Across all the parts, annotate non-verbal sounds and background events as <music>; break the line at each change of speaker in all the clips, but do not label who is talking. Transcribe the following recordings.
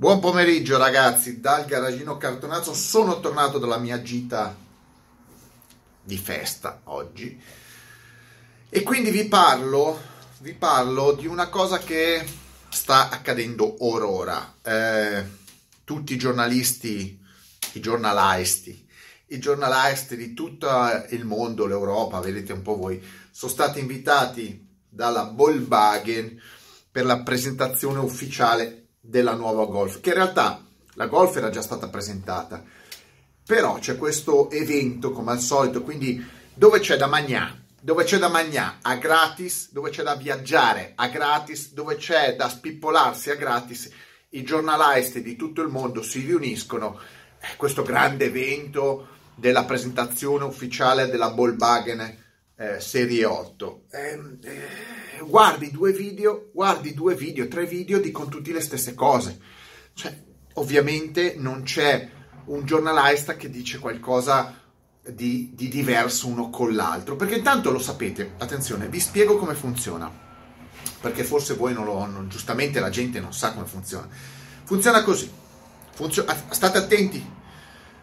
Buon pomeriggio ragazzi, dal garagino cartonazzo sono tornato dalla mia gita di festa oggi e quindi vi parlo, vi parlo di una cosa che sta accadendo orora. Eh, tutti i giornalisti, i giornalisti, i giornalisti di tutto il mondo, l'Europa, vedete un po' voi, sono stati invitati dalla Volkswagen per la presentazione ufficiale della nuova Golf, che in realtà la Golf era già stata presentata, però c'è questo evento come al solito, quindi dove c'è da mangiare, dove c'è da mangiare a gratis, dove c'è da viaggiare a gratis, dove c'è da spippolarsi a gratis, i giornalisti di tutto il mondo si riuniscono, eh, questo grande evento della presentazione ufficiale della Volkswagen eh, Serie 8. Eh, eh, guardi due video, guardi due video, tre video di con tutte le stesse cose. Cioè, ovviamente non c'è un giornalista che dice qualcosa di, di diverso uno con l'altro, perché intanto lo sapete, attenzione, vi spiego come funziona, perché forse voi non lo, non, giustamente la gente non sa come funziona. Funziona così, Funzio- state attenti.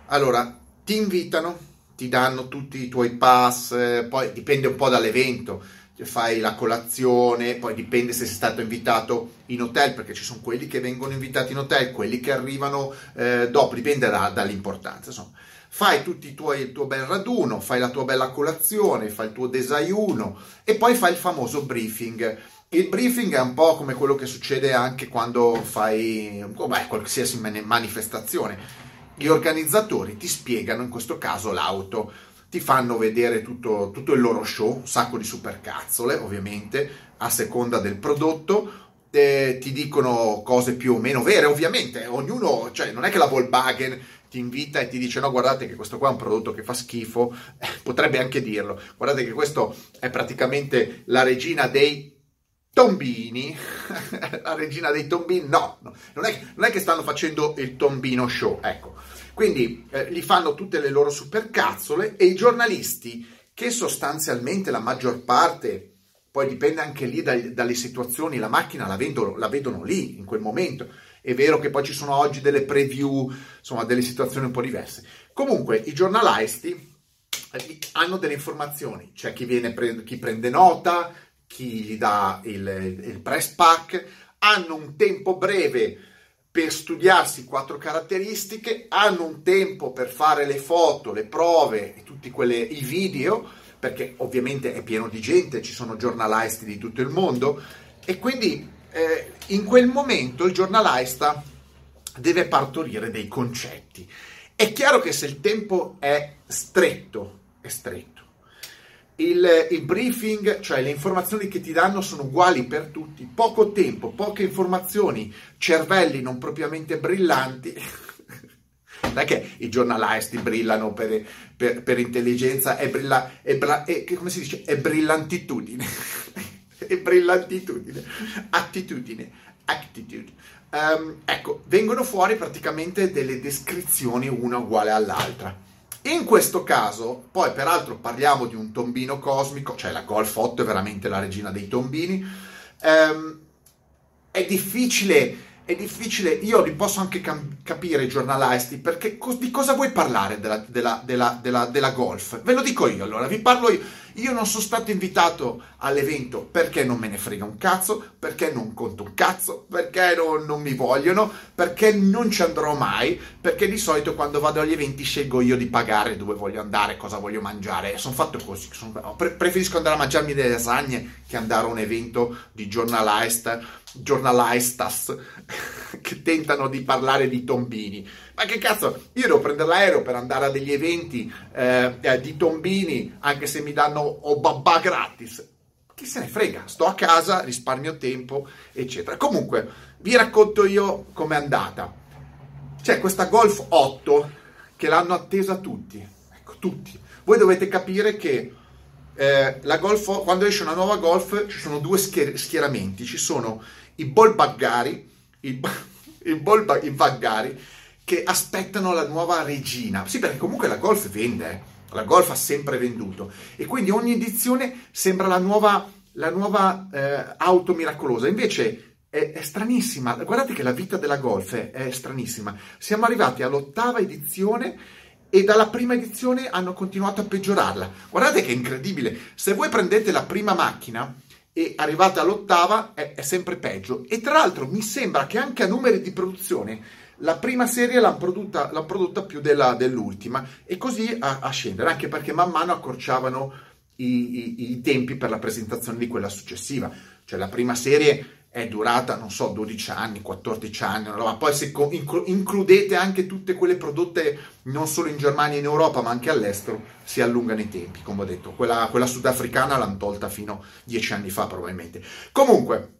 Allora, ti invitano ti danno tutti i tuoi pass, eh, poi dipende un po' dall'evento, fai la colazione, poi dipende se sei stato invitato in hotel, perché ci sono quelli che vengono invitati in hotel, quelli che arrivano eh, dopo, dipende da, dall'importanza. Insomma. Fai tuoi, il tuo bel raduno, fai la tua bella colazione, fai il tuo desayuno e poi fai il famoso briefing. Il briefing è un po' come quello che succede anche quando fai beh, qualsiasi manifestazione gli organizzatori ti spiegano in questo caso l'auto, ti fanno vedere tutto, tutto il loro show, un sacco di supercazzole ovviamente, a seconda del prodotto, eh, ti dicono cose più o meno vere, ovviamente, ognuno, cioè non è che la Volkswagen ti invita e ti dice no guardate che questo qua è un prodotto che fa schifo, <laughs> eh, potrebbe anche dirlo, guardate che questo è praticamente la regina dei tombini, <laughs> la regina dei tombini, no, no. Non, è, non, è, che stanno facendo il tombino show, ecco. Quindi eh, gli fanno tutte le loro supercazzole e i giornalisti, che sostanzialmente la maggior parte, poi dipende anche lì dai, dalle situazioni, la macchina la vedono, la vedono lì, in quel momento. È vero che poi ci sono oggi delle preview, insomma, delle situazioni un po' diverse. Comunque, i giornalisti eh, hanno delle informazioni, c'è chi, viene, chi prende nota, chi gli dà il, il press pack, hanno un tempo breve per studiarsi quattro caratteristiche, hanno un tempo per fare le foto, le prove e tutti quelle, i video, perché ovviamente è pieno di gente, ci sono giornalisti di tutto il mondo e quindi eh, in quel momento il giornalista deve partorire dei concetti. È chiaro che se il tempo è stretto, è stretto il, il, briefing, cioè le informazioni che ti danno sono uguali per tutti, poco tempo, poche informazioni, cervelli non propriamente brillanti. <laughs> non è che i giornalisti brillano per, per, per intelligenza, è, brilla, come si dice? È brillantitudine. <laughs> è brillantitudine, attitudine, attitude. Um, ecco, vengono fuori praticamente delle descrizioni una uguale all'altra in questo caso, poi peraltro parliamo di un tombino cosmico, cioè la Golf 8 è veramente la regina dei tombini, ehm, è difficile è difficile, io li posso anche cam- capire i giornalisti, perché co- di cosa vuoi parlare della, della, della, della, golf? Ve lo dico io allora, vi parlo io. Io non sono stato invitato all'evento perché non me ne frega un cazzo, perché non conto un cazzo, perché non, non mi vogliono, perché non ci andrò mai, perché di solito quando vado agli eventi scelgo io di pagare dove voglio andare, cosa voglio mangiare. Sono fatto così, sono, pre- preferisco andare a mangiarmi delle lasagne che andare a un evento di giornalista, giornalistas che tentano di parlare di tombini. Ma che cazzo, io devo prendere l'aereo per andare a degli eventi eh, eh, di tombini, anche se mi danno o babà gratis. Chi se ne frega, sto a casa, risparmio tempo, eccetera. Comunque, vi racconto io com'è andata. C'è questa Golf 8 che l'hanno attesa tutti, ecco, tutti. Voi dovete capire che eh, Golf, quando esce una nuova Golf ci sono due schier- schieramenti, ci sono i ball baggari, i, i, ball, i baggari che aspettano la nuova regina. Sì, perché comunque la Golf vende, eh. la Golf ha sempre venduto e quindi ogni edizione sembra la nuova, la nuova eh, auto miracolosa. Invece è, è, stranissima. Guardate che la vita della Golf è, è stranissima. Siamo arrivati all'ottava edizione e dalla prima edizione hanno continuato a peggiorarla. Guardate che incredibile. Se voi prendete la prima macchina e arrivate all'ottava è, è sempre peggio. E tra l'altro mi sembra che anche a numeri di produzione la prima serie l'hanno prodotta, l'hanno prodotta più della, dell'ultima e così a, a, scendere, anche perché man mano accorciavano i, i, i tempi per la presentazione di quella successiva. Cioè la prima serie è durata, non so, 12 anni, 14 anni, ma poi se includete anche tutte quelle prodotte non solo in Germania e in Europa, ma anche all'estero, si allungano i tempi, come ho detto. Quella, quella sudafricana l'hanno tolta fino a 10 anni fa probabilmente. Comunque,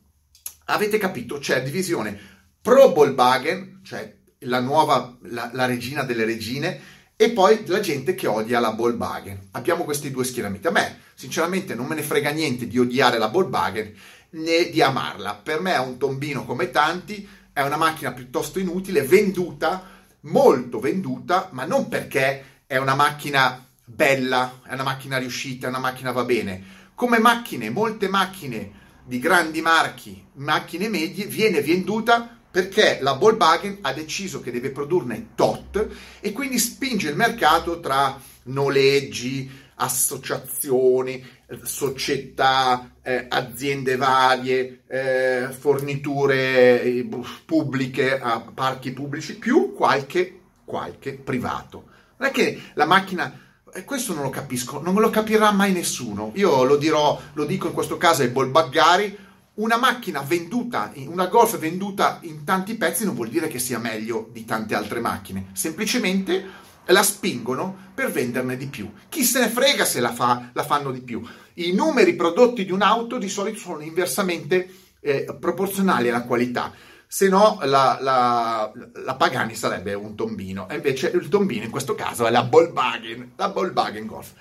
avete capito, c'è divisione pro Volkswagen, cioè la nuova, la, la regina delle regine, e poi la gente che odia la Volkswagen. Abbiamo questi due schieramenti. A me, sinceramente, non me ne frega niente di odiare la Volkswagen né di amarla. Per me è un tombino come tanti, è una macchina piuttosto inutile, venduta, molto venduta, ma non perché è una macchina bella, è una macchina riuscita, è una macchina va bene. Come macchine, molte macchine di grandi marchi, macchine medie, viene venduta perché la Volkswagen ha deciso che deve produrne tot e quindi spinge il mercato tra noleggi, associazioni, società, eh, aziende varie, eh, forniture eh, pubbliche, a parchi pubblici, più qualche, qualche privato. Non è che la macchina e questo non lo capisco, non me lo capirà mai nessuno. Io lo dirò, lo dico in questo caso ai Bolbaggari, una macchina venduta, una Golf venduta in tanti pezzi non vuol dire che sia meglio di tante altre macchine, semplicemente la spingono per venderne di più. Chi se ne frega se la, fa, la fanno di più. I numeri prodotti di un'auto di solito sono inversamente eh, proporzionali alla qualità, se no la, la, la, Pagani sarebbe un tombino, e invece il tombino in questo caso è la Volkswagen, la Volkswagen Golf.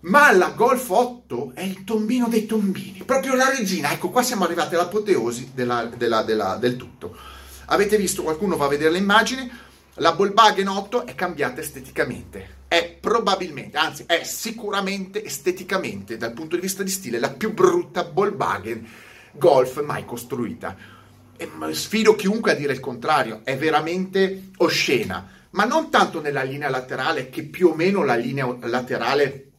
Ma la Golf 8 è il tombino dei tombini, proprio la regina. Ecco, qua siamo arrivati all'apoteosi della, della, della, del tutto. Avete visto, qualcuno va a vedere le immagini, la Volkswagen 8 è cambiata esteticamente. È probabilmente, anzi è sicuramente esteticamente, dal punto di vista di stile, la più brutta Volkswagen Golf mai costruita. E sfido chiunque a dire il contrario, è veramente oscena, ma non tanto nella linea laterale, che più o meno la linea laterale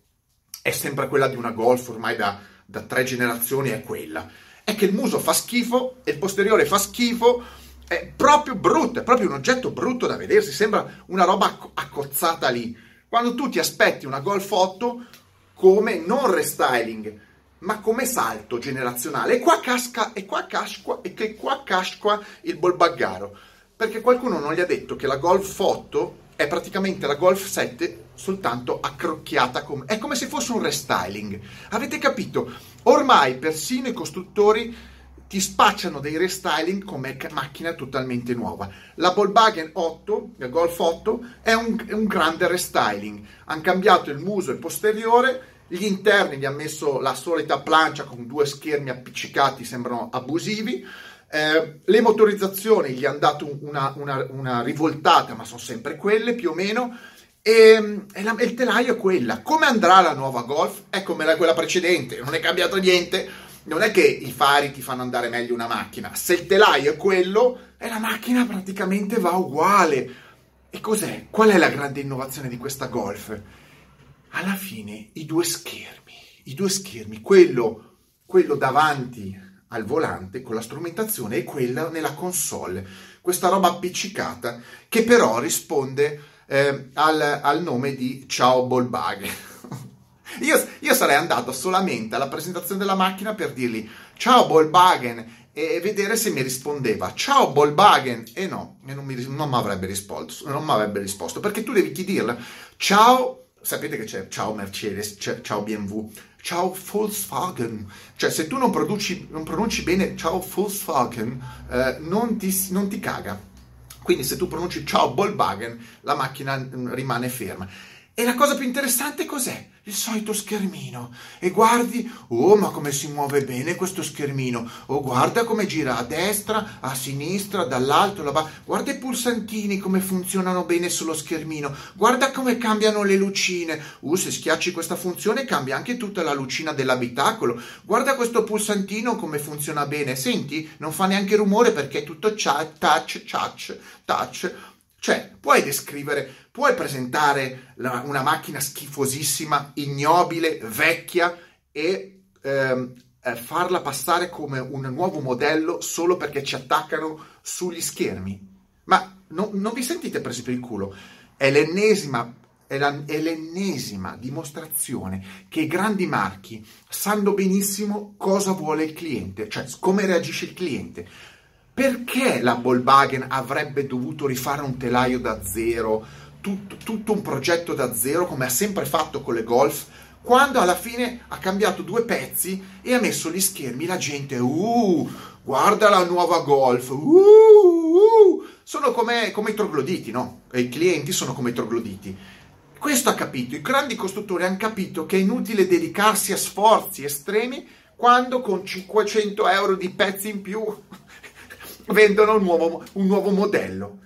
è sempre quella di una Golf ormai da, da tre generazioni, è quella. È che il muso fa schifo e il posteriore fa schifo è proprio brutto, è proprio un oggetto brutto da vedersi, sembra una roba accozzata lì. Quando tu ti aspetti una Golf 8 come non restyling, ma come salto generazionale. E qua casca, e qua casqua, e che qua casqua il bolbaggaro. Perché qualcuno non gli ha detto che la Golf 8 è praticamente la Golf 7 soltanto accrocchiata come... è come se fosse un restyling. Avete capito? Ormai persino i costruttori ti spacciano dei restyling come macchina totalmente nuova. La Volkswagen 8, la Golf 8, è un, è un grande restyling. Hanno cambiato il muso e il posteriore, gli interni gli hanno messo la solita plancia con due schermi appiccicati, sembrano abusivi. Eh, le motorizzazioni gli hanno dato una, una, una, rivoltata, ma sono sempre quelle più o meno. E, e, la, il telaio è quella. Come andrà la nuova Golf? È come la, quella precedente, non è cambiato niente non è che i fari ti fanno andare meglio una macchina, se il telaio è quello, e la macchina praticamente va uguale. E cos'è? Qual è la grande innovazione di questa Golf? Alla fine i due schermi, i due schermi, quello, quello davanti al volante con la strumentazione e quella nella console, questa roba appiccicata che però risponde eh, al, al, nome di Ciao Ballbag. Io, io, sarei andato solamente alla presentazione della macchina per dirgli ciao Volkswagen e vedere se mi rispondeva ciao Volkswagen e no, e non mi non avrebbe risposto, non mi risposto perché tu devi dirle ciao, sapete che c'è ciao Mercedes, c'è, ciao BMW, ciao Volkswagen, cioè se tu non, produci, non pronunci bene ciao Volkswagen eh, non, ti, non ti caga. Quindi se tu pronunci ciao Volkswagen la macchina mm, rimane ferma. E la cosa più interessante cos'è? Il solito schermino. E guardi, oh ma come si muove bene questo schermino, oh guarda come gira a destra, a sinistra, dall'alto, alla basso, guarda i pulsantini come funzionano bene sullo schermino, guarda come cambiano le lucine, uh se schiacci questa funzione cambia anche tutta la lucina dell'abitacolo, guarda questo pulsantino come funziona bene, senti, non fa neanche rumore perché è tutto touch, touch, touch, cioè, puoi descrivere, puoi presentare la, una macchina schifosissima, ignobile, vecchia e ehm, eh, farla passare come un nuovo modello solo perché ci attaccano sugli schermi? Ma no, non vi sentite presi per il culo? È l'ennesima è, la, è, l'ennesima dimostrazione che i grandi marchi sanno benissimo cosa vuole il cliente, cioè come reagisce il cliente. Perché la Volkswagen avrebbe dovuto rifare un telaio da zero, tutto, tutto un progetto da zero come ha sempre fatto con le Golf, quando alla fine ha cambiato due pezzi e ha messo gli schermi, la gente, uh, guarda la nuova Golf, uh, uh, sono come, come i trogloditi, no? E i clienti sono come i trogloditi. Questo ha capito, i grandi costruttori hanno capito che è inutile dedicarsi a sforzi estremi quando con 500 euro di pezzi in più vendono un nuovo, un nuovo modello.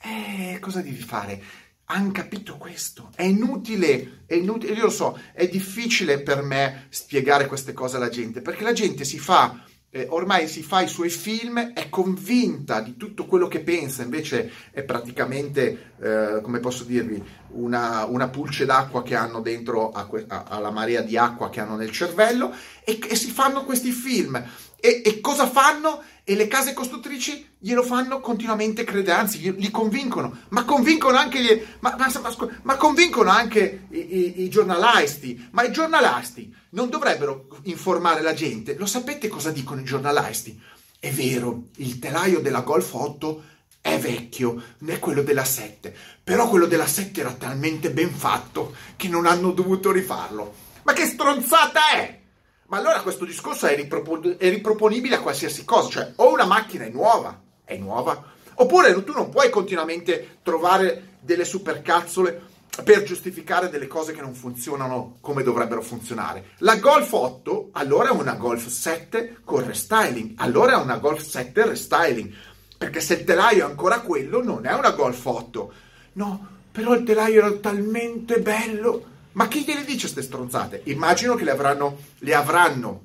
Eh, cosa devi fare? Hanno capito questo. È inutile, è inutile, io lo so, è difficile per me spiegare queste cose alla gente, perché la gente si fa, eh, ormai si fa i suoi film, è convinta di tutto quello che pensa, invece è praticamente, eh, come posso dirvi, una, una, pulce d'acqua che hanno dentro alla marea di acqua che hanno nel cervello e, e si fanno questi film. E, e cosa fanno? e le case costruttrici glielo fanno continuamente credere, anzi li convincono, ma convincono anche, gli, ma, ma, ma, convincono anche i, i, i, giornalisti, ma i giornalisti non dovrebbero informare la gente, lo sapete cosa dicono i giornalisti? È vero, il telaio della Golf 8 è vecchio, non è quello della 7, però quello della 7 era talmente ben fatto che non hanno dovuto rifarlo. Ma che stronzata è! Ma allora questo discorso è, ripropon- è riproponibile a qualsiasi cosa, cioè o una macchina è nuova, è nuova, oppure tu non puoi continuamente trovare delle supercazzole per giustificare delle cose che non funzionano come dovrebbero funzionare. La Golf 8 allora è una Golf 7 con restyling, allora è una Golf 7 restyling, perché se il telaio è ancora quello non è una Golf 8. No, però il telaio era talmente bello ma chi gliele dice queste stronzate? Immagino che le avranno, le avranno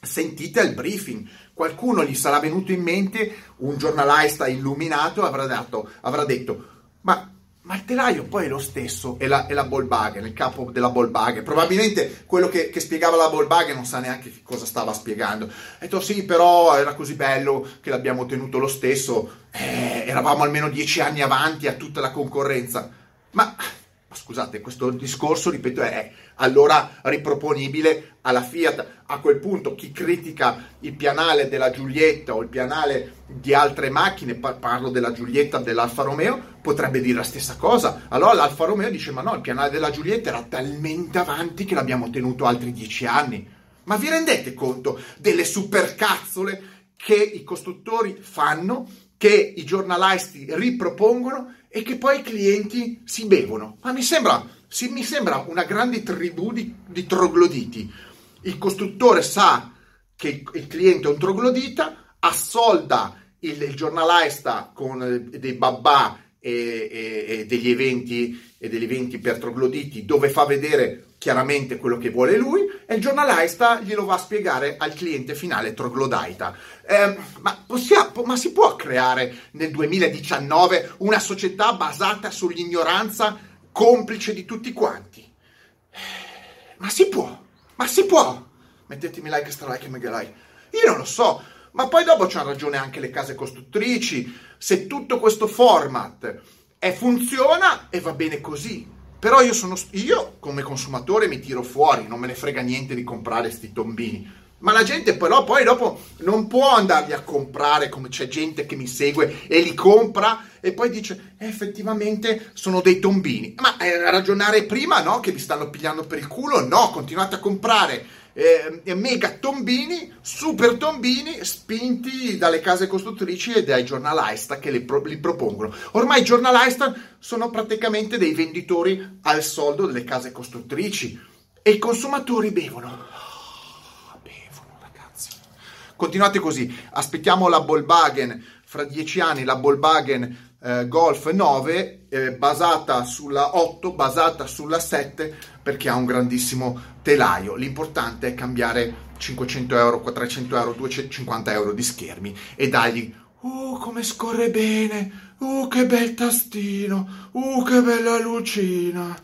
sentite al briefing. Qualcuno gli sarà venuto in mente, un giornalista illuminato avrà, dato, avrà detto, ma ma il telaio poi è lo stesso, è la, è la Volkswagen, il capo della Volkswagen. Probabilmente quello che, che, spiegava la Volkswagen non sa neanche cosa stava spiegando. Ha detto sì, però era così bello che l'abbiamo tenuto lo stesso, eh, eravamo almeno dieci anni avanti a tutta la concorrenza. Ma scusate, questo discorso, ripeto, è allora riproponibile alla Fiat. A quel punto chi critica il pianale della Giulietta o il pianale di altre macchine, parlo della Giulietta dell'Alfa Romeo, potrebbe dire la stessa cosa. Allora l'Alfa Romeo dice, ma no, il pianale della Giulietta era talmente avanti che l'abbiamo tenuto altri dieci anni. Ma vi rendete conto delle supercazzole che i costruttori fanno, che i giornalisti ripropongono e che poi i clienti si bevono. Ma mi sembra, sì, mi sembra una grande tribù di, di trogloditi. Il costruttore sa che il cliente è un troglodita, assolda il, il giornalista con eh, dei babà e, e, e, degli eventi, e degli eventi per trogloditi dove fa vedere chiaramente quello che vuole lui e il giornalista glielo va a spiegare al cliente finale troglodaita. Eh, ma, possiamo, ma, si può creare nel 2019 una società basata sull'ignoranza complice di tutti quanti? Ma si può, ma si può. Mettetemi like, stra like e mega like. Io non lo so, ma poi dopo c'hanno ragione anche le case costruttrici. Se tutto questo format è, funziona e va bene così. Però io, sono, io come consumatore mi tiro fuori, non me ne frega niente di comprare sti tombini. Ma la gente però poi dopo non può andarli a comprare come c'è gente che mi segue e li compra e poi dice eh, effettivamente sono dei tombini. Ma eh, ragionare prima no, che vi stanno pigliando per il culo, no, continuate a comprare eh, mega tombini, super tombini spinti dalle case costruttrici e dai giornalista che li, pro- li propongono. Ormai i giornalista sono praticamente dei venditori al soldo delle case costruttrici. e i consumatori bevono. Ah, bevono, ragazzi. Continuate così. Aspettiamo la Volkswagen fra dieci anni, la Volkswagen eh, Golf 9 eh, basata sulla 8, basata sulla 7 perché ha un grandissimo telaio. L'importante è cambiare 500 euro, 400 euro, 250 euro di schermi e dargli Oh, come scorre bene! Oh, che bel tastino! Oh, che bella lucina!